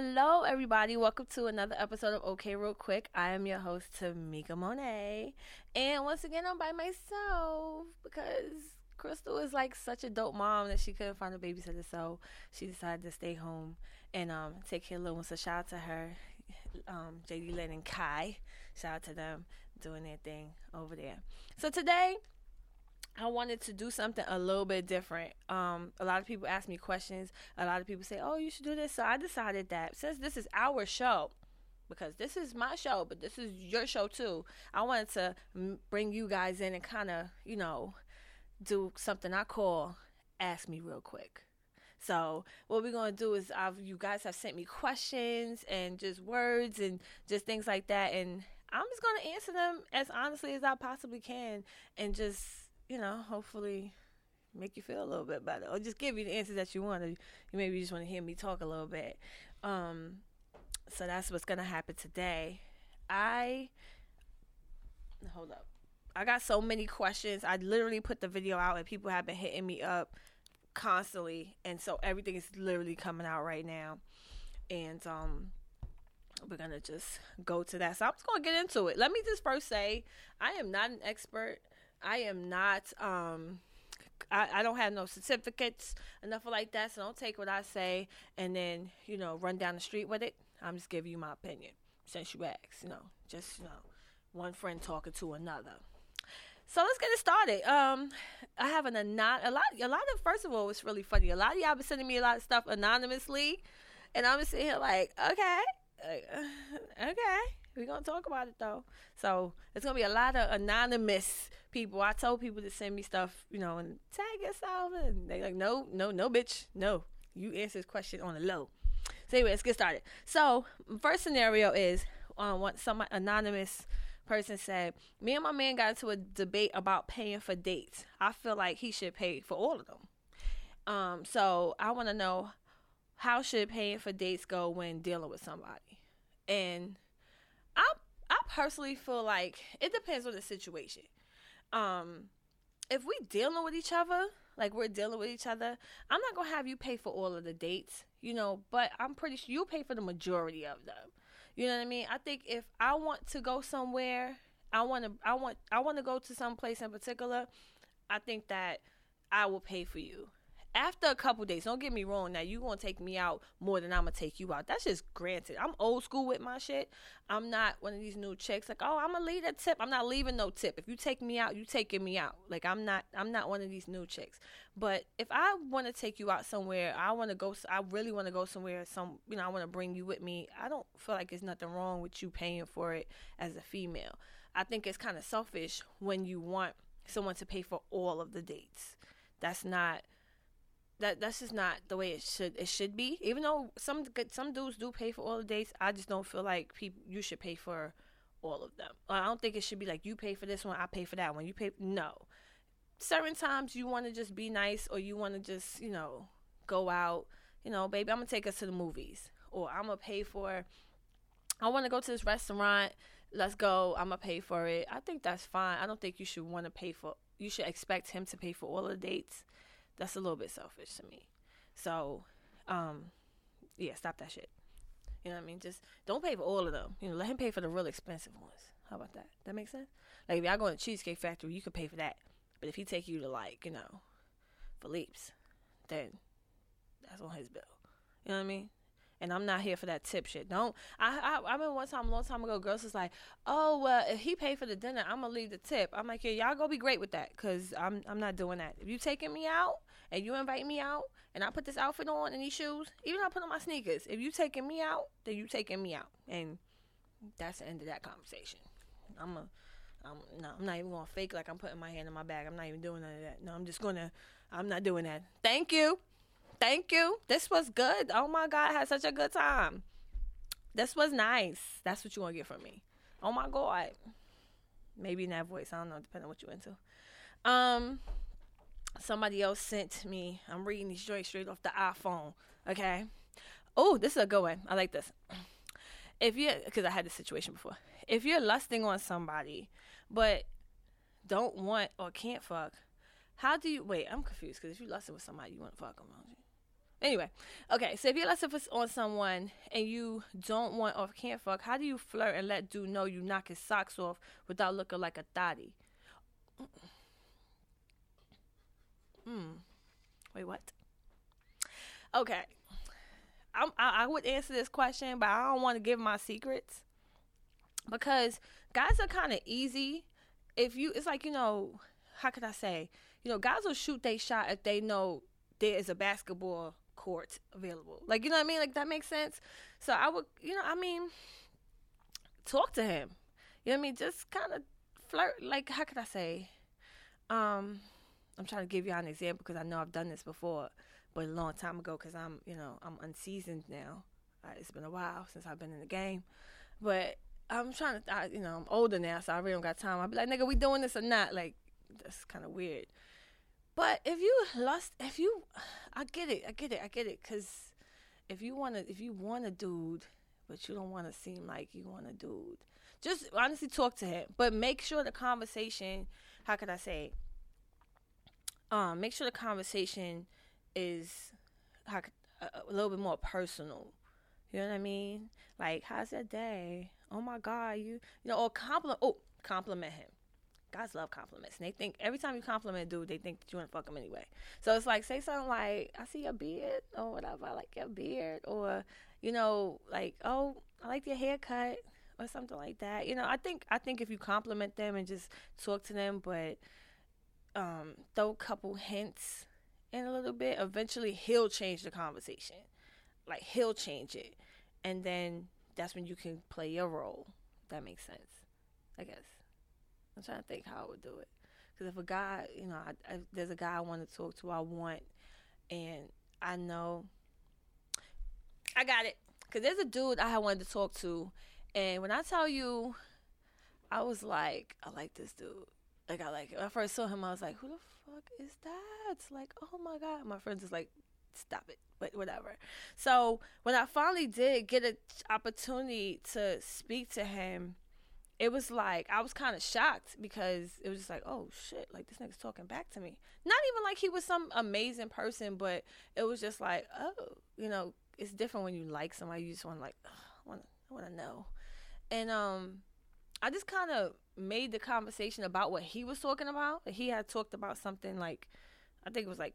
Hello, everybody. Welcome to another episode of OK Real Quick. I am your host, Tamika Monet. And once again, I'm by myself because Crystal is like such a dope mom that she couldn't find a babysitter. So she decided to stay home and um, take care of little ones. So shout out to her, um, JD Lynn and Kai. Shout out to them doing their thing over there. So today, I wanted to do something a little bit different. Um, a lot of people ask me questions. A lot of people say, "Oh, you should do this." So I decided that since this is our show, because this is my show, but this is your show too. I wanted to bring you guys in and kind of, you know, do something I call "Ask Me Real Quick." So what we're gonna do is, I've, you guys have sent me questions and just words and just things like that, and I'm just gonna answer them as honestly as I possibly can, and just you know, hopefully make you feel a little bit better or just give you the answers that you want. Or you maybe just want to hear me talk a little bit. Um, so that's what's going to happen today. I, hold up. I got so many questions. I literally put the video out and people have been hitting me up constantly. And so everything is literally coming out right now. And, um, we're gonna just go to that. So I'm just gonna get into it. Let me just first say I am not an expert I am not um I, I don't have no certificates nothing like that, so don't take what I say and then, you know, run down the street with it. I'm just giving you my opinion. Since you asked, you know, just you know, one friend talking to another. So let's get it started. Um, I have an anon a lot a lot of first of all it's really funny. A lot of y'all been sending me a lot of stuff anonymously and I'm just sitting here like, okay, okay, we're gonna talk about it though. So it's gonna be a lot of anonymous people. I told people to send me stuff, you know, and tag yourself, and they like, no, no, no, bitch, no. You answer this question on the low. So anyway, let's get started. So first scenario is um, what some anonymous person said, me and my man got into a debate about paying for dates. I feel like he should pay for all of them. Um, so I want to know how should paying for dates go when dealing with somebody, and personally feel like it depends on the situation. Um, if we dealing with each other, like we're dealing with each other, I'm not gonna have you pay for all of the dates, you know. But I'm pretty sure you pay for the majority of them. You know what I mean? I think if I want to go somewhere, I want to, I want, I want to go to some place in particular. I think that I will pay for you after a couple days, don't get me wrong. Now you gonna take me out more than I'm gonna take you out. That's just granted. I'm old school with my shit. I'm not one of these new chicks like, oh, I'm gonna leave a tip. I'm not leaving no tip. If you take me out, you taking me out. Like I'm not. I'm not one of these new chicks. But if I want to take you out somewhere, I want to go. I really want to go somewhere. Some, you know, I want to bring you with me. I don't feel like there's nothing wrong with you paying for it as a female. I think it's kind of selfish when you want someone to pay for all of the dates. That's not that that's just not the way it should it should be. Even though some some dudes do pay for all the dates, I just don't feel like people you should pay for all of them. I don't think it should be like you pay for this one, I pay for that one. You pay no. Certain times you want to just be nice or you want to just you know go out. You know, baby, I'm gonna take us to the movies or I'm gonna pay for. I want to go to this restaurant. Let's go. I'm gonna pay for it. I think that's fine. I don't think you should want to pay for. You should expect him to pay for all the dates that's a little bit selfish to me. So, um, yeah, stop that shit. You know what I mean? Just don't pay for all of them. You know, let him pay for the real expensive ones. How about that? That makes sense. Like if y'all go to Cheesecake Factory, you can pay for that. But if he take you to like, you know, Philippe's, then that's on his bill. You know what I mean? and I'm not here for that tip shit. Don't. I I, I remember one time, a long time ago, girls was like, "Oh, well, if he paid for the dinner, I'm gonna leave the tip." I'm like, "Yeah, y'all go be great with that, cause I'm I'm not doing that. If you taking me out and you invite me out, and I put this outfit on and these shoes, even I put on my sneakers, if you taking me out, then you taking me out, and that's the end of that conversation. I'm a I'm, no, I'm not even gonna fake like I'm putting my hand in my bag. I'm not even doing none of that. No, I'm just gonna. I'm not doing that. Thank you. Thank you. This was good. Oh my God, I had such a good time. This was nice. That's what you to get from me. Oh my God. Maybe in that voice. I don't know, depending on what you're into. Um, somebody else sent me. I'm reading these joints straight off the iPhone. Okay. Oh, this is a good one. I like this. If you, because I had this situation before. If you're lusting on somebody, but don't want or can't fuck, how do you wait? I'm confused because if you lusting with somebody, you want to fuck them, you? Anyway, okay. So if you're lusting for, on someone and you don't want or can't fuck, how do you flirt and let dude know you knock his socks off without looking like a thotty? Hmm. Wait, what? Okay. I'm, I, I would answer this question, but I don't want to give my secrets because guys are kind of easy. If you, it's like you know, how could I say? You know, guys will shoot they shot if they know there is a basketball court available. Like you know what I mean? Like that makes sense. So I would, you know, I mean, talk to him. You know what I mean? Just kind of flirt. Like how could I say? Um, I'm trying to give you an example because I know I've done this before, but a long time ago because I'm, you know, I'm unseasoned now. It's been a while since I've been in the game, but I'm trying to, I, you know, I'm older now, so I really don't got time. I'll be like, nigga, we doing this or not? Like, that's kind of weird. But if you lust, if you, I get it, I get it, I get it, cause if you wanna, if you want a dude, but you don't want to seem like you want a dude, just honestly talk to him, but make sure the conversation, how could I say, um, make sure the conversation is a, a little bit more personal. You know what I mean? Like, how's your day? Oh my God, you, you know, or compliment. Oh, compliment him. Guys love compliments. And they think every time you compliment a dude, they think that you want to fuck them anyway. So it's like, say something like, I see your beard, or whatever. I like your beard. Or, you know, like, oh, I like your haircut, or something like that. You know, I think, I think if you compliment them and just talk to them, but, um, throw a couple hints in a little bit, eventually he'll change the conversation. Like he'll change it. And then that's when you can play your role. That makes sense. I guess. I'm trying to think how I would do it. Because if a guy, you know, I, I, there's a guy I want to talk to, I want, and I know, I got it. Because there's a dude I wanted to talk to, and when I tell you, I was like, I like this dude. Like I like when I first saw him, I was like, who the fuck is that? It's like, oh my god. My friends is like, stop it. But whatever. So when I finally did get an opportunity to speak to him, it was like I was kind of shocked because it was just like, oh shit, like this nigga's talking back to me. Not even like he was some amazing person, but it was just like, oh, you know, it's different when you like somebody. You just want like, want want to know, and um, I just kind of made the conversation about what he was talking about. He had talked about something like, I think it was like,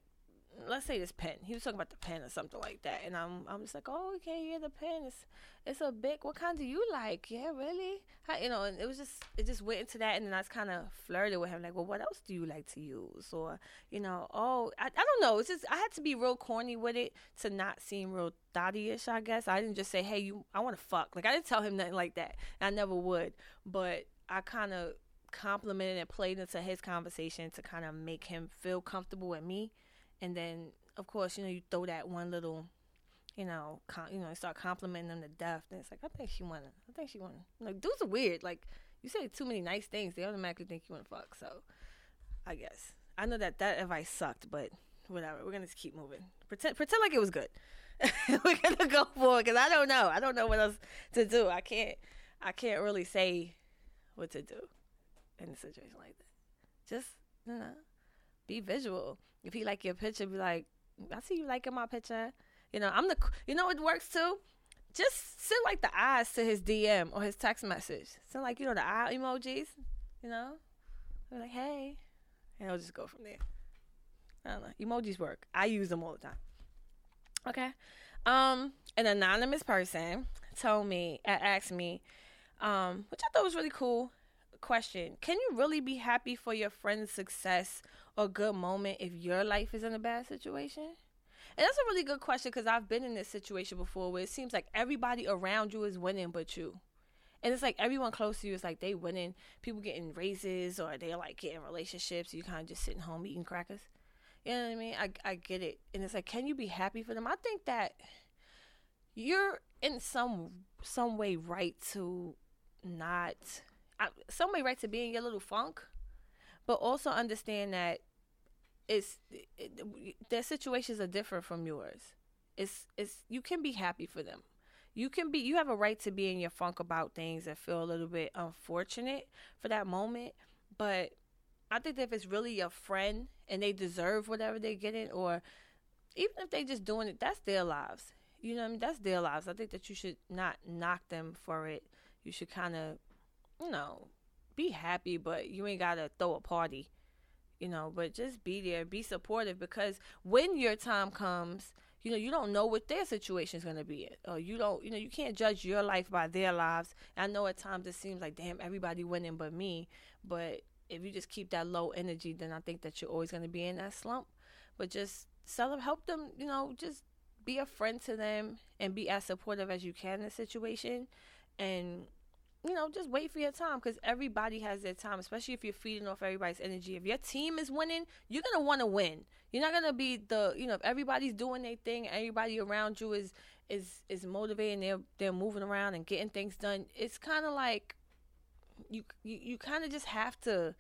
let's say this pen. He was talking about the pen or something like that, and I'm I'm just like, oh, okay, yeah, the pen is it's a big. What kind do you like? Yeah, really? How, you know, and it was just it just went into that, and then I was kind of flirted with him, like, well, what else do you like to use? Or you know, oh, I, I don't know. It's just I had to be real corny with it to not seem real thotty-ish. I guess I didn't just say, hey, you, I want to fuck. Like I didn't tell him nothing like that. I never would, but I kind of complimented and played into his conversation to kind of make him feel comfortable with me, and then of course, you know, you throw that one little you know, com- you know, start complimenting them to death. And it's like, I think she wanna. I think she wanna. Like, dudes are weird. Like, you say too many nice things, they automatically think you wanna fuck. So, I guess I know that that advice sucked, but whatever. We're gonna just keep moving. Pretend, pretend like it was good. We're gonna go for it because I don't know. I don't know what else to do. I can't. I can't really say what to do in a situation like that. Just you know, be visual. If he like your picture, be like, I see you liking my picture. You know, I'm the. You know it works too? Just send like the eyes to his DM or his text message. Send like you know the eye emojis. You know, They're like hey, and I'll just go from there. I don't know. Emojis work. I use them all the time. Okay. Um, an anonymous person told me, asked me, um, which I thought was really cool. Question: Can you really be happy for your friend's success or good moment if your life is in a bad situation? And that's a really good question because I've been in this situation before where it seems like everybody around you is winning but you. And it's like everyone close to you is like they winning, people getting raises or they're like getting relationships. You kind of just sitting home eating crackers. You know what I mean? I I get it. And it's like, can you be happy for them? I think that you're in some some way right to not I, some way right to be in your little funk, but also understand that it's it, their situations are different from yours. It's it's you can be happy for them. You can be you have a right to be in your funk about things and feel a little bit unfortunate for that moment, but I think that if it's really your friend and they deserve whatever they're getting or even if they just doing it, that's their lives. You know what I mean? That's their lives. I think that you should not knock them for it. You should kind of, you know, be happy, but you ain't gotta throw a party. You know, but just be there, be supportive because when your time comes, you know, you don't know what their situation is to be. Or you don't, you know, you can't judge your life by their lives. I know at times it seems like, damn, everybody winning but me. But if you just keep that low energy, then I think that you're always to be in that slump. But just sell help them, you know, just be a friend to them and be as supportive as you can in the situation. And you know, just wait for your time because everybody has their time, especially if you're feeding off everybody's energy. If your team is winning, you're gonna want to win. You're not gonna be the, you know, if everybody's doing their thing, everybody around you is is is motivating, they're they're moving around and getting things done. It's kind of like you you, you kind of just have to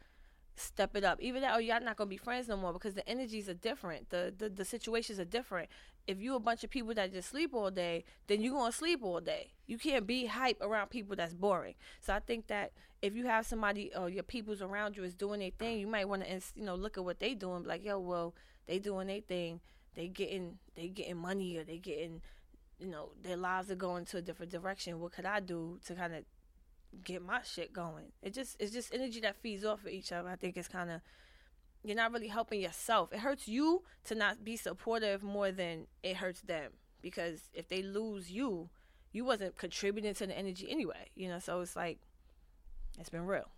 step it up. Even that, oh, y'all not gonna be friends no more because the energies are different. The the the situations are different if you a bunch of people that just sleep all day, then you're gonna sleep all day. You can't be hype around people that's boring. So I think that if you have somebody or your peoples around you is doing their thing, you might want to you know look at what they doing, like yo, well they doing their thing, they getting they getting money or they getting you know their lives are going to a different direction. What could I do to kind of get my shit going? It just it's just energy that feeds off of each other. I think it's kind of you're not really helping yourself. It hurts you to not be supportive more than it hurts them because if they lose you, you wasn't contributing to the energy anyway, you know. So it's like it's been real.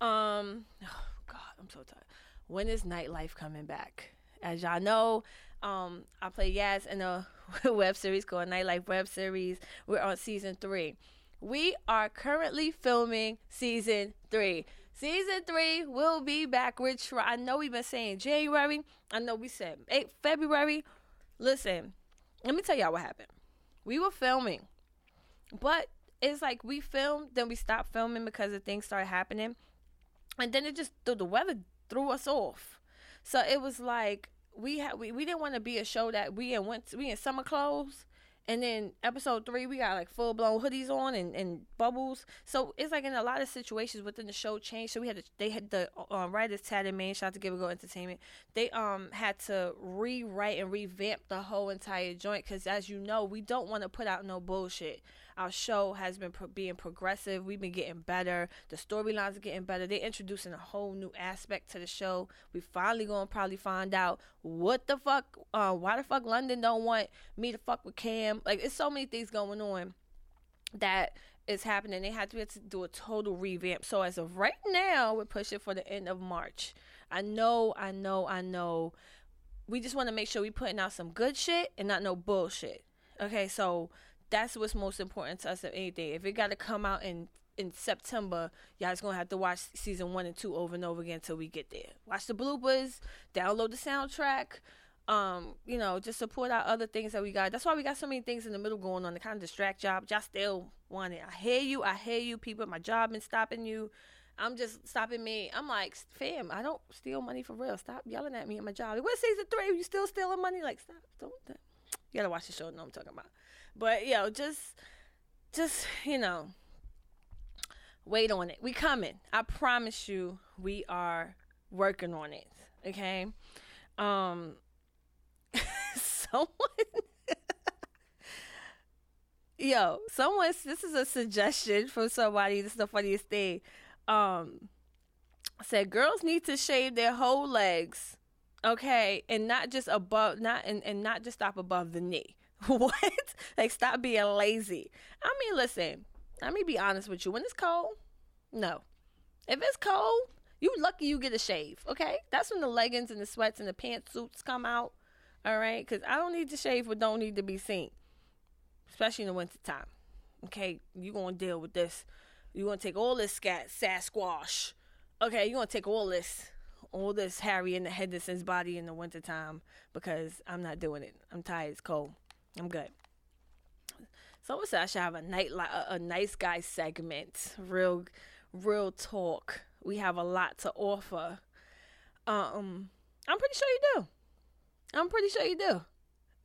Um, oh God, I'm so tired. When is nightlife coming back? As y'all know, um, I play Yaz in a web series called Nightlife Web Series. We're on season three. We are currently filming season three. Season three will be back. Which I know we've been saying January. I know we said eight February. Listen, let me tell y'all what happened. We were filming, but it's like we filmed, then we stopped filming because the things started happening, and then it just the, the weather threw us off. So it was like we had we, we didn't want to be a show that we in went we in summer clothes and then episode three, we got like full blown hoodies on and, and bubbles. So it's like in a lot of situations within the show change. So we had to, they had the um, writers Tad and Main, shout out to Give a Go Entertainment. They um had to rewrite and revamp the whole entire joint because as you know, we don't want to put out no bullshit. Our show has been pro- being progressive. We've been getting better. The storylines are getting better. They're introducing a whole new aspect to the show. We finally gonna probably find out what the fuck, uh, why the fuck London don't want me to fuck with Cam. Like, it's so many things going on that is happening. They had to, to do a total revamp. So as of right now, we're pushing for the end of March. I know, I know, I know. We just want to make sure we're putting out some good shit and not no bullshit. Okay, so that's what's most important to us of anything. If it got to come out in in September, y'all's gonna have to watch season one and two over and over again until we get there. Watch the bloopers, download the soundtrack. Um, you know, just support our other things that we got. That's why we got so many things in the middle going on to kind of distract y'all. But y'all still want it. I hear you. I hear you. People, my job been stopping you. I'm just stopping me. I'm like, fam, I don't steal money for real. Stop yelling at me at my job. What season three? You still stealing money? Like, stop. Don't. You gotta watch the show. Know what I'm talking about. But yo, just just, you know, wait on it. We coming. I promise you we are working on it. Okay? Um someone Yo, someone this is a suggestion from somebody, this is the funniest thing. Um said girls need to shave their whole legs, okay, and not just above not and, and not just stop above the knee. what? like, stop being lazy. I mean, listen, let me be honest with you. When it's cold, no. If it's cold, you lucky you get a shave, okay? That's when the leggings and the sweats and the pantsuits come out, all right? Because I don't need to shave what don't need to be seen, especially in the wintertime, okay? you going to deal with this. you going to take all this scat, Sasquatch, okay? you going to take all this all this Harry and the Hendersons body in the wintertime because I'm not doing it. I'm tired. It's cold. I'm good. Someone said I should have a night a, a nice guy segment. Real, real talk. We have a lot to offer. Um, I'm pretty sure you do. I'm pretty sure you do.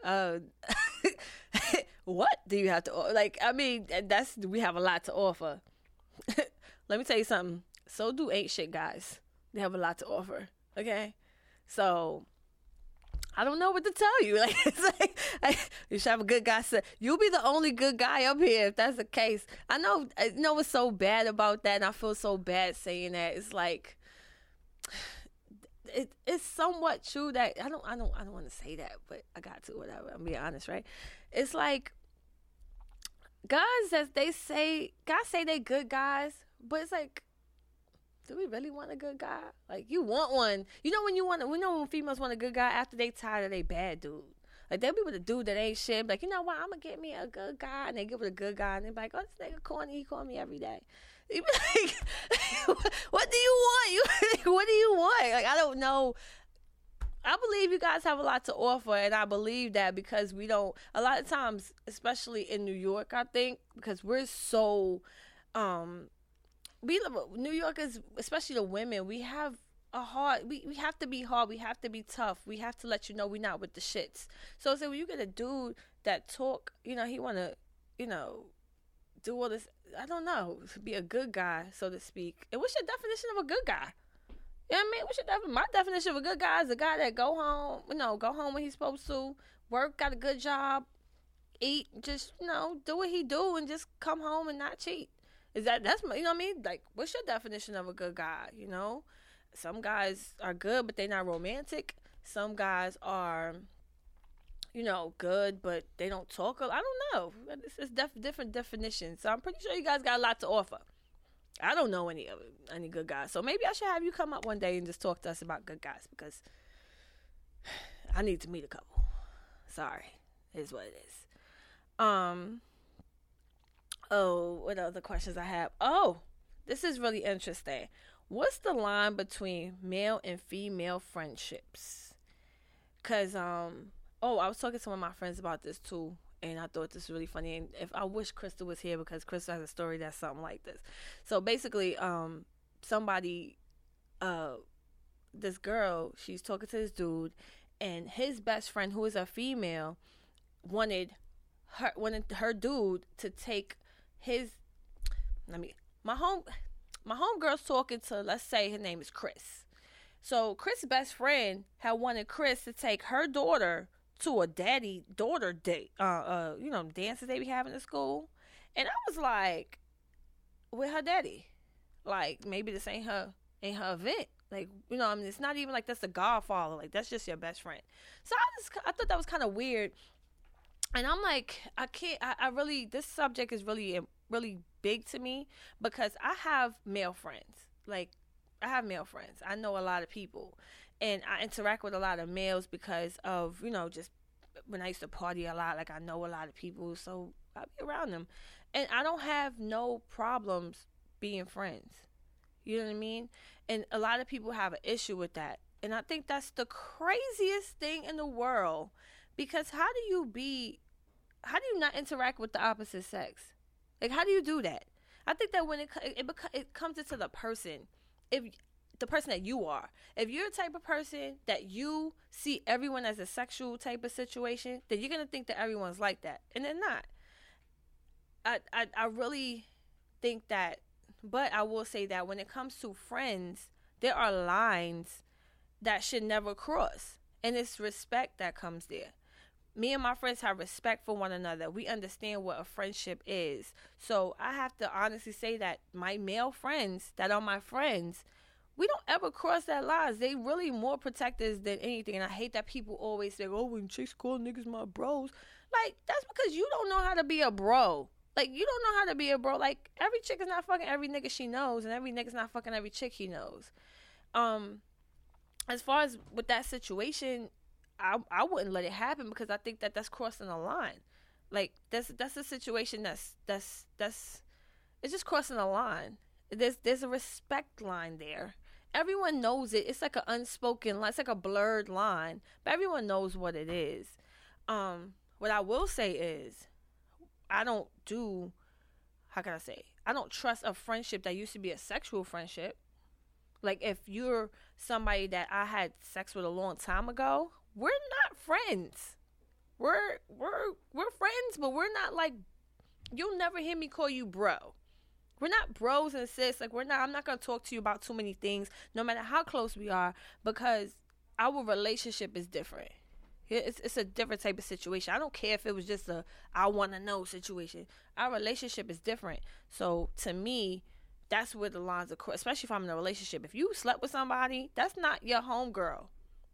Uh, what do you have to like? I mean, that's we have a lot to offer. Let me tell you something. So do ain't shit guys. They have a lot to offer. Okay, so I don't know what to tell you. Like, like, you should have a good guy. Say, you'll be the only good guy up here if that's the case. I know. I know what's so bad about that, and I feel so bad saying that. It's like it, it's somewhat true that I don't I don't I don't want to say that, but I got to whatever. I'm being honest, right? It's like guys that they say guys say they good guys, but it's like do we really want a good guy? Like you want one. You know when you want we know when females want a good guy after they tired of they bad dude. Like they'll be with a dude that ain't shit. Like, you know what, I'm gonna get me a good guy and they get with a good guy and they be like, Oh, this nigga corny, he call me every day. You be like, what do you want? You what do you want? Like I don't know. I believe you guys have a lot to offer, and I believe that because we don't. A lot of times, especially in New York, I think because we're so, um, we New Yorkers, especially the women, we have a hard. We we have to be hard. We have to be tough. We have to let you know we're not with the shits. So, so when you get a dude that talk, you know, he wanna, you know, do all this I don't know, be a good guy, so to speak. And what's your definition of a good guy? You know what I mean? What's your my definition of a good guy is a guy that go home, you know, go home when he's supposed to, work, got a good job, eat, just you know, do what he do, and just come home and not cheat. Is that that's you know what I mean? Like, what's your definition of a good guy? You know, some guys are good, but they're not romantic. Some guys are you know, good, but they don't talk. I don't know. It's, it's def- different definitions. So I'm pretty sure you guys got a lot to offer. I don't know any of any good guys. So maybe I should have you come up one day and just talk to us about good guys because I need to meet a couple. Sorry, is what it is. Um. Oh, what other questions I have? Oh, this is really interesting. What's the line between male and female friendships? Cause um Oh, I was talking to one of my friends about this too, and I thought this was really funny. And if I wish Crystal was here because Crystal has a story that's something like this. So basically, um, somebody, uh, this girl, she's talking to this dude, and his best friend, who is a female, wanted her wanted her dude to take his. Let me my home my homegirl's talking to let's say her name is Chris. So Chris' best friend had wanted Chris to take her daughter to a daddy daughter date, uh, uh, you know, dances they be having at school, and I was like, with her daddy, like maybe this ain't her, ain't her event. Like you know, I mean, it's not even like that's a godfather. Like that's just your best friend. So I just I thought that was kind of weird, and I'm like, I can't. I, I really this subject is really really big to me because I have male friends. Like I have male friends. I know a lot of people, and I interact with a lot of males because of you know just when I used to party a lot. Like I know a lot of people, so I be around them, and I don't have no problems being friends. You know what I mean? And a lot of people have an issue with that, and I think that's the craziest thing in the world because how do you be? How do you not interact with the opposite sex? Like how do you do that? I think that when it it, it, comes into the person, if the person that you are. If you're a type of person that you see everyone as a sexual type of situation, then you're gonna think that everyone's like that, and they're not. I I, I really think that, but I will say that when it comes to friends, there are lines that should never cross, and it's respect that comes there. Me and my friends have respect for one another. We understand what a friendship is. So I have to honestly say that my male friends that are my friends we don't ever cross that lines. They really more protectors than anything. And I hate that people always say, "Oh, when chicks call niggas my bros," like that's because you don't know how to be a bro. Like you don't know how to be a bro. Like every chick is not fucking every nigga she knows, and every nigga's not fucking every chick he knows. Um, as far as with that situation, I I wouldn't let it happen because I think that that's crossing a line. Like that's that's a situation that's that's that's it's just crossing a line. There's there's a respect line there everyone knows it. It's like an unspoken line. It's like a blurred line, but everyone knows what it is. Um, what I will say is, I don't do. How can I say? I don't trust a friendship that used to be a sexual friendship. Like if you're somebody that I had sex with a long time ago, we're not friends. We're we're we're friends, but we're not like you'll never hear me call you bro we're not bros and sis. Like we're not. I'm not gonna talk to you about too many things, no matter how close we are, because our relationship is different. It's it's a different type of situation. I don't care if it was just a I want to know situation. Our relationship is different. So to me, that's where the lines are. Especially if I'm in a relationship. If you slept with somebody, that's not your homegirl.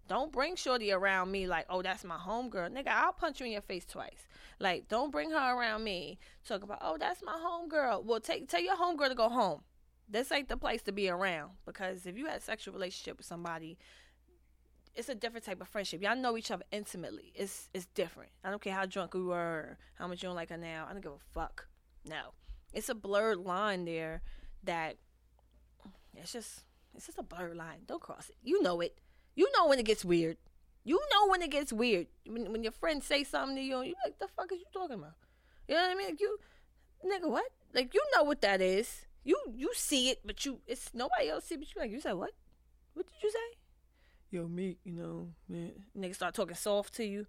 Don't bring Shorty around me like, oh, that's my homegirl. Nigga, I'll punch you in your face twice. Like, don't bring her around me. Talk about, oh, that's my homegirl. Well, take tell your homegirl to go home. This ain't the place to be around. Because if you had a sexual relationship with somebody, it's a different type of friendship. Y'all know each other intimately. It's it's different. I don't care how drunk we were, how much you don't like her now. I don't give a fuck. No. It's a blurred line there that it's just it's just a blurred line. Don't cross it. You know it. You know when it gets weird. You know when it gets weird. When, when your friends say something to you, you like, the fuck is you talking about? You know what I mean? Like you, nigga, what? Like you know what that is. You you see it, but you it's nobody else see. But you like you said what? What did you say? Yo, me, you know, man. Nigga start talking soft to you,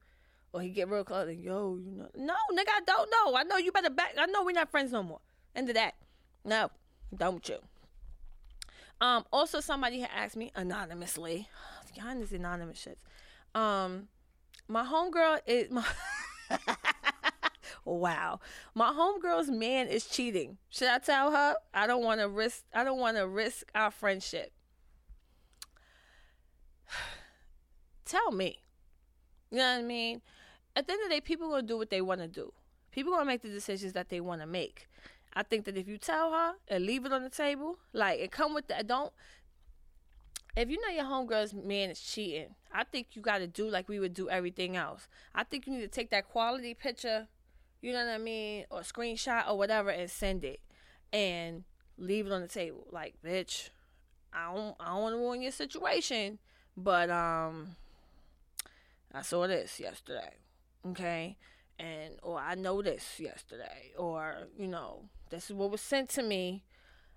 or he get real close. Like, yo, you know, no, nigga, I don't know. I know you better back. I know we're not friends no more. End of that. No, don't you? Um. Also, somebody had asked me anonymously behind this anonymous shits. Um, my homegirl is my. wow, my homegirl's man is cheating. Should I tell her? I don't want to risk. I don't want to risk our friendship. tell me. You know what I mean? At the end of the day, people gonna do what they want to do. People gonna make the decisions that they want to make. I think that if you tell her and leave it on the table, like and come with that, don't if you know your homegirl's man is cheating, I think you got to do like we would do everything else. I think you need to take that quality picture, you know what I mean, or screenshot or whatever, and send it, and leave it on the table. Like, bitch, I don't, I don't want to ruin your situation, but um, I saw this yesterday, okay, and or I know this yesterday, or you know, this is what was sent to me.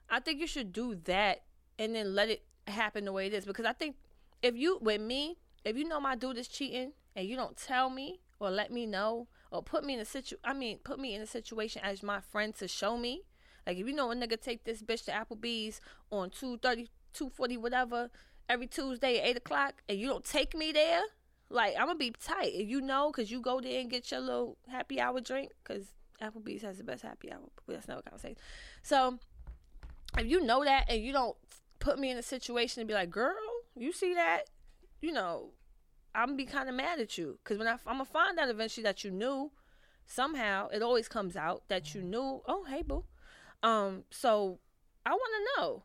I think you should do that and then let it happen the way it is because I think if you with me, if you know my dude is cheating and you don't tell me or let me know or put me in a situ I mean put me in a situation as my friend to show me. Like if you know a nigga take this bitch to Applebee's on 230, 240, whatever, every Tuesday at eight o'clock and you don't take me there, like I'm gonna be tight. If you know, cause you go there and get your little happy hour drink, cause Applebee's has the best happy hour. But that's another conversation. So if you know that and you don't put me in a situation to be like, girl, you see that? You know, I'm be kind of mad at you because when I, I'm gonna find out eventually that you knew somehow it always comes out that you knew. Oh, hey, boo. Um, so I want to know.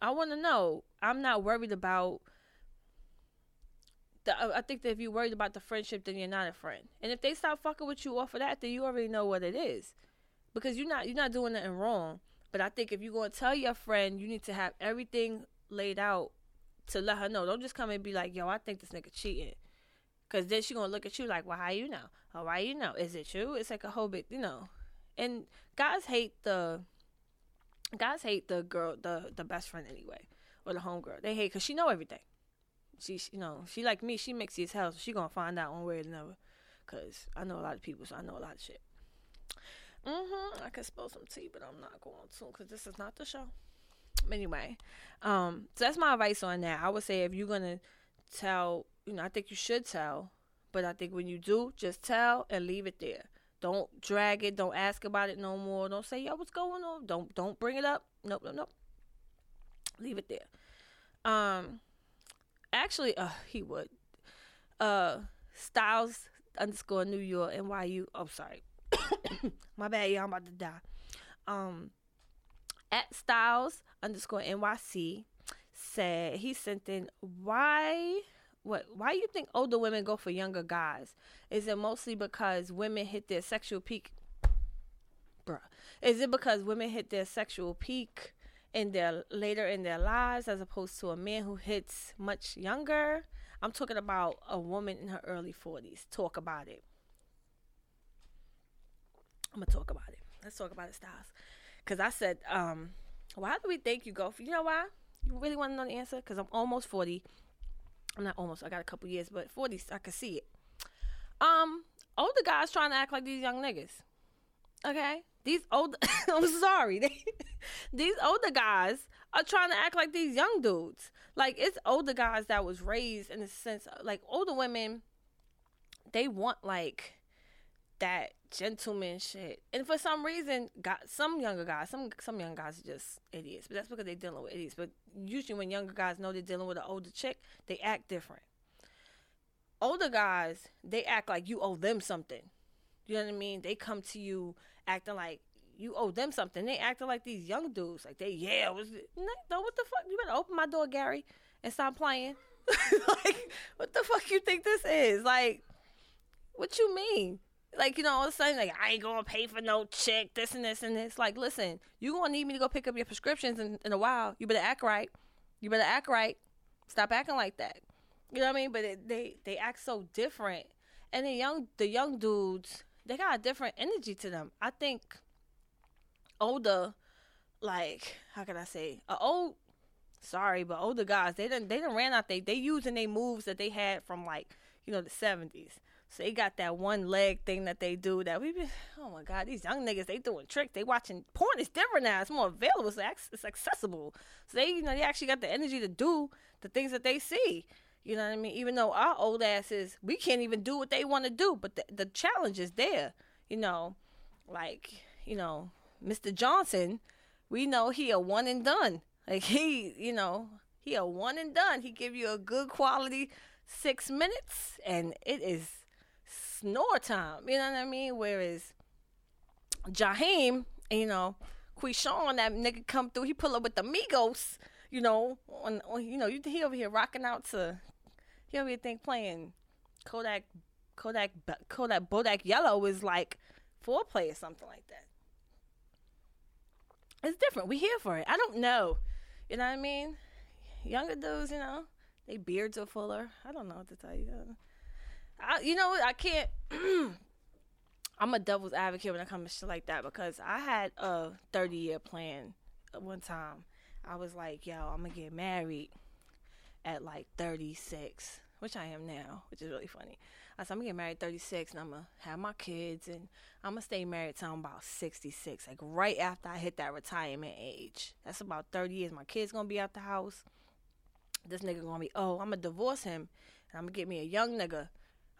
I want to know. I'm not worried about. The, I think that if you're worried about the friendship, then you're not a friend. And if they stop fucking with you off of that, then you already know what it is, because you're not you're not doing nothing wrong. But I think if you're to tell your friend, you need to have everything laid out to let her know. Don't just come and be like, yo, I think this nigga cheating. Because then she going to look at you like, well, how you know? Or why you know? Is it you? It's like a whole big, you know. And guys hate the, guys hate the girl, the, the best friend anyway. Or the homegirl. They hate because she know everything. She, you know, she like me. She mixy as hell. So she going to find out one way or another. Because I know a lot of people, so I know a lot of shit. Mm-hmm. I could spill some tea, but I'm not going to because this is not the show. Anyway, um, so that's my advice on that. I would say if you're gonna tell, you know, I think you should tell, but I think when you do, just tell and leave it there. Don't drag it. Don't ask about it no more. Don't say, yo, what's going on? Don't don't bring it up. Nope, nope, nope. Leave it there. Um, actually, uh, he would. Uh, Styles underscore New York NYU. Oh, sorry. My bad, y'all. I'm about to die. Um, at Styles underscore NYC said he sent in why what why you think older women go for younger guys? Is it mostly because women hit their sexual peak? Bruh. Is it because women hit their sexual peak in their later in their lives as opposed to a man who hits much younger? I'm talking about a woman in her early 40s. Talk about it. I'm gonna talk about it. Let's talk about it, Styles. Cause I said, um, why do we think you go for? You know why? You really want to know the answer? Cause I'm almost forty. I'm not almost. I got a couple years, but forty, I can see it. Um, older guys trying to act like these young niggas. Okay, these old. I'm sorry. these older guys are trying to act like these young dudes. Like it's older guys that was raised in a sense, like older women they want like that gentleman shit. And for some reason, got some younger guys, some some young guys are just idiots. But that's because they're dealing with idiots. But usually, when younger guys know they're dealing with an older chick, they act different. Older guys, they act like you owe them something. You know what I mean? They come to you acting like you owe them something. They acting like these young dudes, like they yeah, no, what the fuck? You better open my door, Gary, and stop playing. like, what the fuck you think this is? Like, what you mean? Like, you know, all of a sudden, like, I ain't gonna pay for no chick, this and this and this. Like, listen, you gonna need me to go pick up your prescriptions in, in a while. You better act right. You better act right. Stop acting like that. You know what I mean? But it, they they act so different, and the young the young dudes they got a different energy to them. I think older, like how can I say, a old sorry, but older guys, they didn't they didn't ran out they they using their moves that they had from like, you know, the seventies. So they got that one leg thing that they do that we been oh my god, these young niggas they doing tricks. They watching porn It's different now. It's more available, so it's accessible. So they you know, they actually got the energy to do the things that they see. You know what I mean? Even though our old asses, we can't even do what they want to do, but the, the challenge is there. You know, like, you know, Mr. Johnson, we know he a one and done. Like he, you know, he a one and done. He give you a good quality six minutes, and it is snore time. You know what I mean? Whereas Jaheim, you know, Quishon, that nigga come through, he pull up with the Migos. You know, on, on you know, you he over here rocking out to, he over here think playing Kodak, Kodak, Kodak, Bodak Yellow is like foreplay or something like that. It's different. We here for it. I don't know. You know what I mean? Younger dudes, you know, they beards are fuller. I don't know what to tell you. I, you know, what I can't. I'm a devil's advocate when it comes to shit like that because I had a 30 year plan one time. I was like, yo, I'm gonna get married at like 36, which I am now, which is really funny. I said, I'm gonna get married 36 and I'm gonna have my kids and I'm gonna stay married till I'm about 66, like right after I hit that retirement age. That's about 30 years. My kids gonna be out the house. This nigga gonna be, oh, I'm gonna divorce him and I'm gonna get me a young nigga.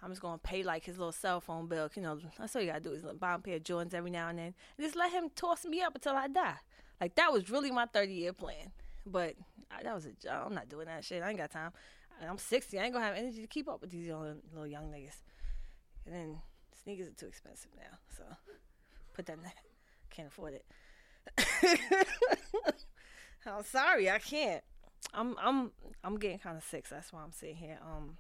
I'm just gonna pay like his little cell phone bill. You know, that's all you gotta do is buy him a pair of Jordans every now and then, and just let him toss me up until I die. Like that was really my 30 year plan. But I, that was a job. I'm not doing that shit. I ain't got time. I'm 60. I ain't gonna have energy to keep up with these little, little young niggas. And then sneakers are too expensive now, so put that. In there. Can't afford it. I'm sorry, I can't. I'm I'm I'm getting kind of sick. So that's why I'm sitting here. Um,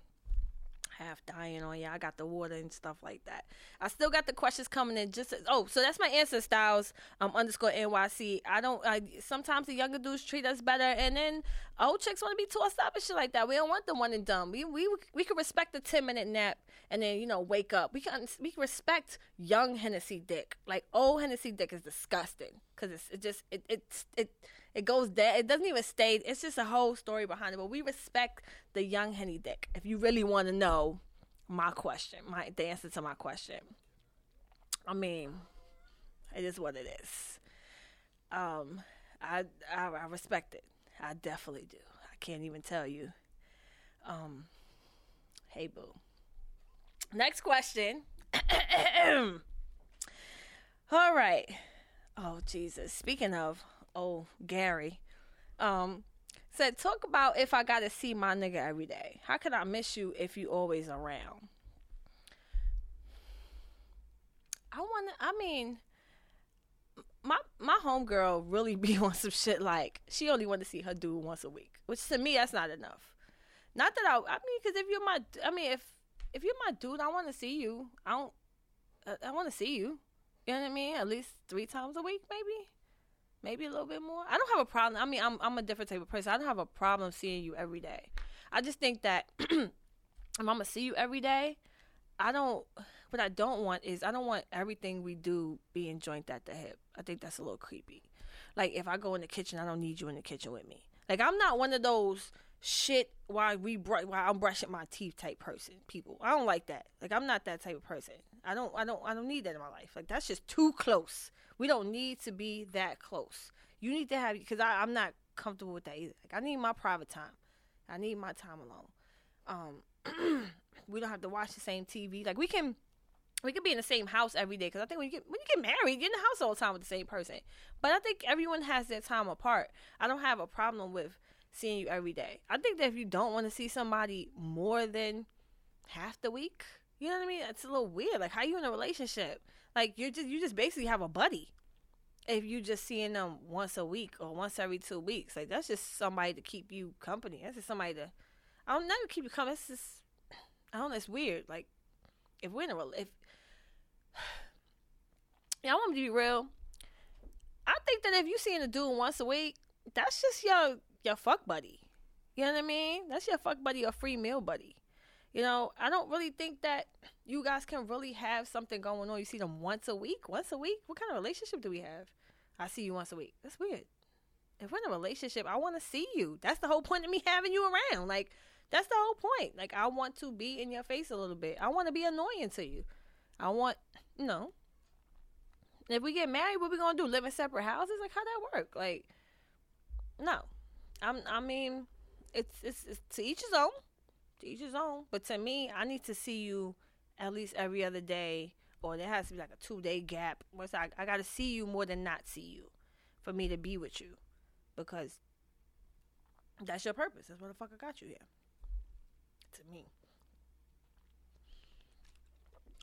half dying on you. I got the water and stuff like that. I still got the questions coming in. Just oh, so that's my answer, Styles um underscore NYC. I don't. I sometimes the younger dudes treat us better, and then old chicks want to be tossed up and shit like that. We don't want the one and done. We we we can respect the ten minute nap and then you know wake up. We can we can respect young Hennessy dick. Like old Hennessy dick is disgusting because it's it just it it it it goes there. It doesn't even stay. It's just a whole story behind it. But we respect the young henny dick. If you really want to know my question, my the answer to my question. I mean, it is what it is. Um, I, I I respect it. I definitely do. I can't even tell you. Um, hey boo. Next question. All right. Oh Jesus. Speaking of oh Gary, um, said talk about if I gotta see my nigga every day. How could I miss you if you always around? I wanna. I mean, my my homegirl really be on some shit like she only want to see her dude once a week, which to me that's not enough. Not that I. I mean, because if you're my, I mean, if if you're my dude, I want to see you. I don't. I, I want to see you. You know what I mean? At least three times a week, maybe maybe a little bit more. I don't have a problem. I mean, I'm I'm a different type of person. I don't have a problem seeing you every day. I just think that if I'm gonna see you every day, I don't. What I don't want is I don't want everything we do being joint at the hip. I think that's a little creepy. Like if I go in the kitchen, I don't need you in the kitchen with me. Like I'm not one of those shit while we br- while I'm brushing my teeth type person. People, I don't like that. Like I'm not that type of person. I don't I don't I don't need that in my life. Like that's just too close. We don't need to be that close. You need to have because I'm not comfortable with that either. Like I need my private time. I need my time alone. Um, we don't have to watch the same TV. Like we can we can be in the same house every day because I think when you get when you get married, you're in the house all the time with the same person. But I think everyone has their time apart. I don't have a problem with seeing you every day. I think that if you don't want to see somebody more than half the week, you know what I mean? It's a little weird. Like how you in a relationship? Like you're just you just basically have a buddy. If you just seeing them once a week or once every two weeks, like that's just somebody to keep you company. That's just somebody to I don't never keep you company. It's just I don't know. It's weird. Like if we're in a if yeah, I want to be real. I think that if you seeing a dude once a week, that's just your your fuck buddy. You know what I mean? That's your fuck buddy or free meal buddy. You know, I don't really think that you guys can really have something going on. You see them once a week, once a week. What kind of relationship do we have? I see you once a week. That's weird. If we're in a relationship, I want to see you. That's the whole point of me having you around. Like, that's the whole point. Like, I want to be in your face a little bit. I want to be annoying to you. I want, you know, if we get married, what we gonna do? Live in separate houses? Like, how that work? Like, no. I'm. I mean, it's it's, it's to each his own. Each his own. But to me, I need to see you at least every other day, or there has to be like a two day gap. What's I, I got to see you more than not see you, for me to be with you, because that's your purpose. That's what the fuck I got you here. To me.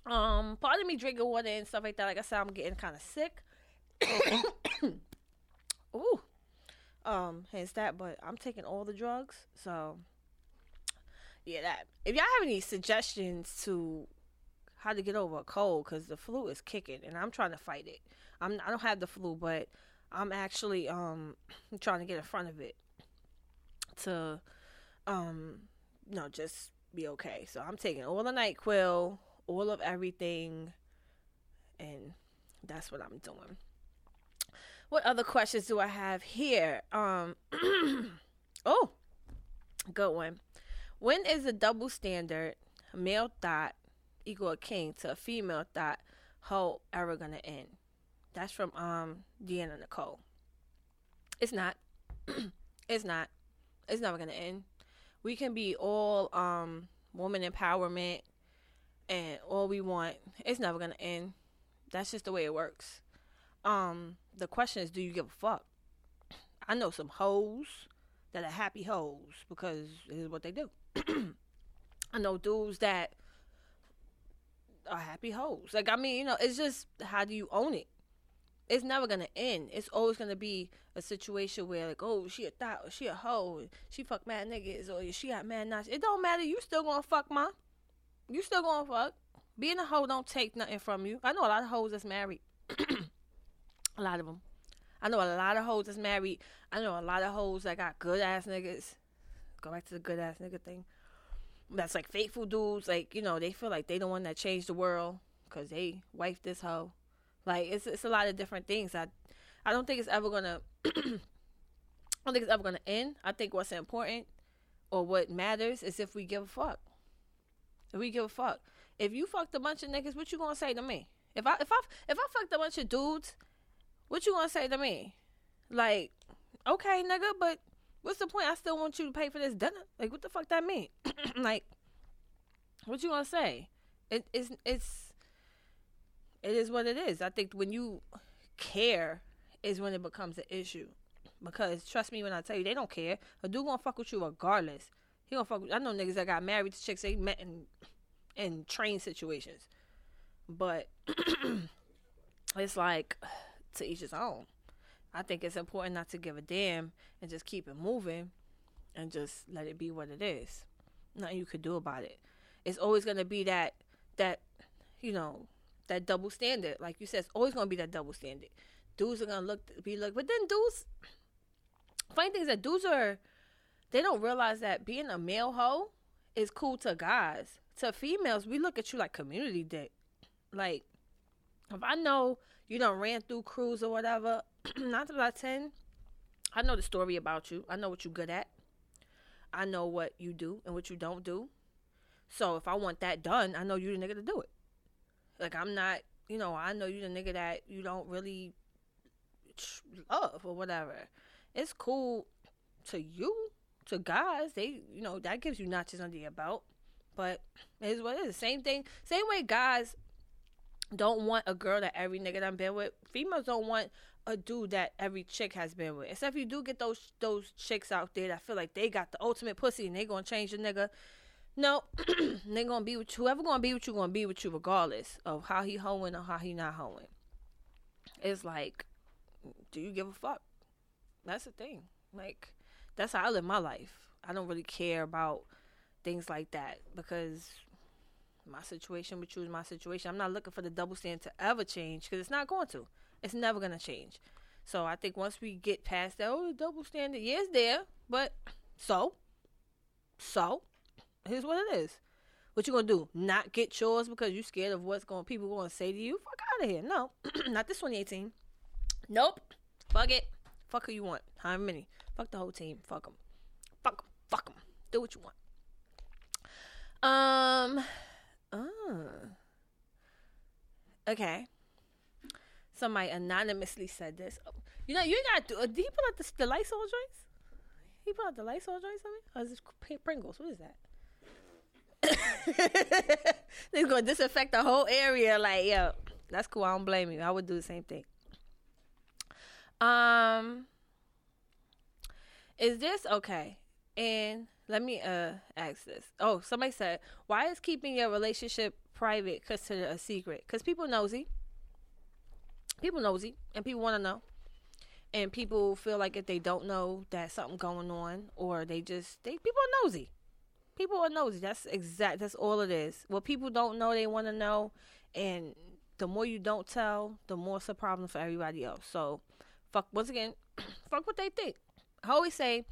Um, part of me drinking water and stuff like that. Like I said, I'm getting kind of sick. Ooh. Um, hence that, but I'm taking all the drugs, so yeah, that. If y'all have any suggestions to how to get over a cold, because the flu is kicking, and I'm trying to fight it. I'm I don't have the flu, but I'm actually um trying to get in front of it to um you know just be okay. So I'm taking all the NyQuil, all of everything, and that's what I'm doing. What other questions do I have here? Um, oh, good one. When is a double standard male thought equal a king to a female thought hoe ever gonna end? That's from um Deanna Nicole. It's not. it's not. It's never gonna end. We can be all um woman empowerment and all we want. It's never gonna end. That's just the way it works. Um, the question is, do you give a fuck? I know some hoes that are happy hoes because it is what they do. I know dudes that are happy hoes. Like I mean, you know, it's just how do you own it? It's never gonna end. It's always gonna be a situation where like, oh, she a or she a hoe, she fuck mad niggas, or she got mad nuts. It don't matter. You still gonna fuck, ma. You still gonna fuck. Being a hoe don't take nothing from you. I know a lot of hoes that's married. a lot of them. I know a lot of hoes that's married. I know a lot of hoes that got good ass niggas. Go back to the good ass nigga thing. That's like faithful dudes. Like you know, they feel like they the one that changed the world because they wife this hoe. Like it's it's a lot of different things. I I don't think it's ever gonna. I don't think it's ever gonna end. I think what's important or what matters is if we give a fuck. If we give a fuck. If you fucked a bunch of niggas, what you gonna say to me? If I if I if I fucked a bunch of dudes, what you gonna say to me? Like, okay, nigga, but what's the point? I still want you to pay for this dinner. Like, what the fuck that mean? like, what you gonna say? It is it's it is what it is. I think when you care is when it becomes an issue. Because trust me when I tell you, they don't care. A dude gonna fuck with you regardless. He gonna fuck. With, I know niggas that got married to chicks they met in in train situations, but it's like to each his own. I think it's important not to give a damn and just keep it moving, and just let it be what it is. Nothing you could do about it. It's always gonna be that that you know that double standard. Like you said, it's always gonna be that double standard. Dudes are gonna look be like, but then dudes. Funny thing is that dudes are they don't realize that being a male hoe is cool to guys. To females, we look at you like community dick. Like, if I know you don't ran through crews or whatever, not out of ten, I know the story about you. I know what you're good at. I know what you do and what you don't do. So if I want that done, I know you the nigga to do it. Like I'm not, you know, I know you the nigga that you don't really love or whatever. It's cool to you to guys, they you know that gives you notches under your belt. But it is what it is. Same thing. Same way guys don't want a girl that every nigga done been with. Females don't want a dude that every chick has been with. Except you do get those those chicks out there that feel like they got the ultimate pussy and they gonna change the nigga. No, they gonna be with you. Whoever gonna be with you gonna be with you regardless of how he hoeing or how he not hoeing. It's like, do you give a fuck? That's the thing. Like, that's how I live my life. I don't really care about things like that because my situation with you is my situation. I'm not looking for the double stand to ever change because it's not going to. It's never gonna change. So I think once we get past that, oh, the double standard, yeah, it's there, but so, so, here's what it is. What you gonna do? Not get yours because you scared of what's going people gonna say to you? Fuck out of here. No, not this 2018. Nope. Fuck it. Fuck who you want. How many? Fuck the whole team. Fuck them. Fuck them. Fuck them. Do what you want. Um. Uh. Okay. Somebody anonymously said this. You know, you got to. Uh, did he put out the, the Lysol joints? He put out the Lysol joints on me? Or is it Pringles? What is that? They're gonna disinfect the whole area. Like, yo, that's cool. I don't blame you. I would do the same thing. Um, is this okay? And let me uh ask this. Oh, somebody said, why is keeping your relationship private considered a secret? Because people nosy people nosy and people want to know. And people feel like if they don't know that something going on or they just they people are nosy. People are nosy. That's exact that's all it is. What people don't know they want to know. And the more you don't tell the more it's a problem for everybody else. So fuck once again fuck what they think. I always say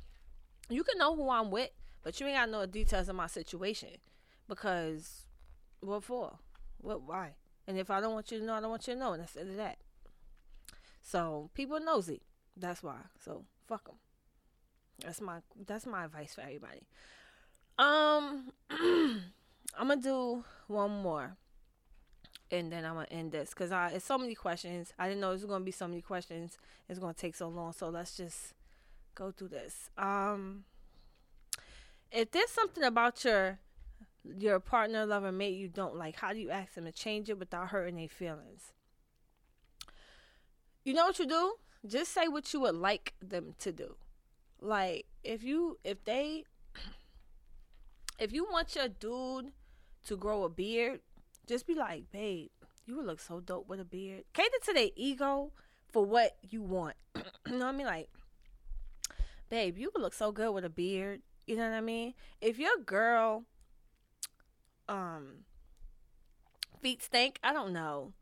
you can know who i'm with but you ain't got to know the details of my situation. Because what for? What why? And if i don't want you to know i don't want you to know. And that's the end of that so people nosy. That's why. So fuck them. That's my that's my advice for everybody. Um, I'm gonna do one more, and then I'm gonna end this because I it's so many questions. I didn't know it was gonna be so many questions. It's gonna take so long. So let's just go through this. Um, if there's something about your your partner, lover, mate you don't like, how do you ask them to change it without hurting their feelings? You know what you do? Just say what you would like them to do. Like if you if they if you want your dude to grow a beard, just be like, babe, you would look so dope with a beard. Cater to their ego for what you want. you know what I mean? Like, babe, you would look so good with a beard. You know what I mean? If your girl um feet stink, I don't know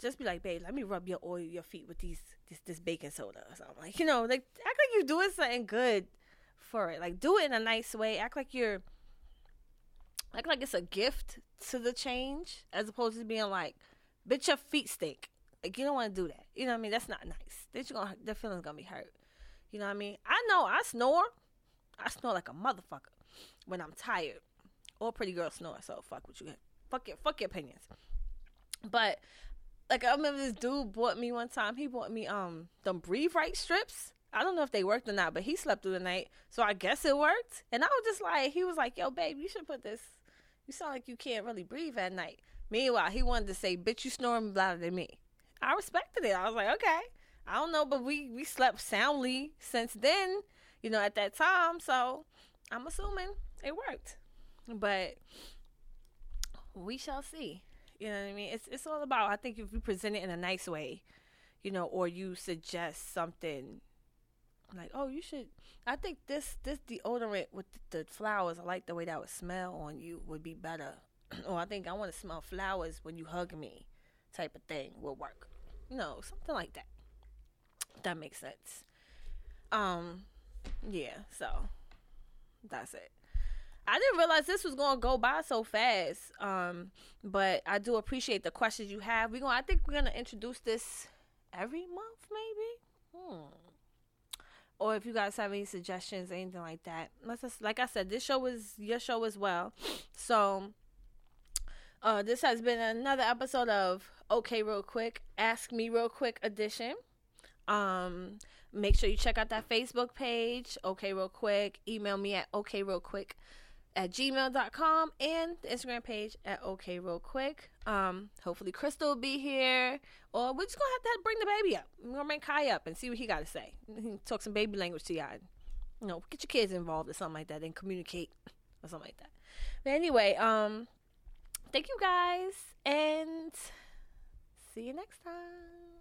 just be like, babe, let me rub your oil your feet with these this this baking soda or something. Like, you know, like act like you're doing something good for it. Like do it in a nice way. Act like you're act like it's a gift to the change as opposed to being like, bitch your feet stink. Like you don't want to do that. You know what I mean? That's not nice. That you gonna the feeling's gonna be hurt. You know what I mean? I know I snore. I snore like a motherfucker when I'm tired. All pretty girls snore, so fuck what you fuck your fuck your opinions. But like I remember this dude bought me one time. He bought me um them breathe right strips. I don't know if they worked or not, but he slept through the night, so I guess it worked. And I was just like, he was like, "Yo, babe, you should put this. You sound like you can't really breathe at night." Meanwhile, he wanted to say, "Bitch, you snoring louder than me." I respected it. I was like, "Okay." I don't know, but we we slept soundly since then. You know, at that time, so I'm assuming it worked. But we shall see. You know what I mean? It's it's all about I think if you present it in a nice way, you know, or you suggest something like, oh, you should. I think this this deodorant with the, flowers. I like the way that would smell on you would be better. or I think I want to smell flowers when you hug me, type of thing will work. You know, something like that. That makes sense. Um, yeah. So that's it. I didn't realize this was gonna go by so fast. Um, but I do appreciate the questions you have. We gonna I think we're gonna introduce this every month, maybe. Hmm. Or if you guys have any suggestions, anything like that. Let's just, like I said, this show is your show as well. So uh, this has been another episode of Okay Real Quick, Ask Me Real Quick edition. Um, make sure you check out that Facebook page, Okay Real Quick. Email me at Okay Real Quick at gmail.com and the Instagram page at okay real quick. Um, hopefully Crystal will be here. Or we're just gonna have to bring the baby up. We're gonna bring Kai up and see what he gotta say. Talk some baby language to y'all. You know, get your kids involved or something like that and communicate or something like that. But anyway, um, thank you guys and see you next time.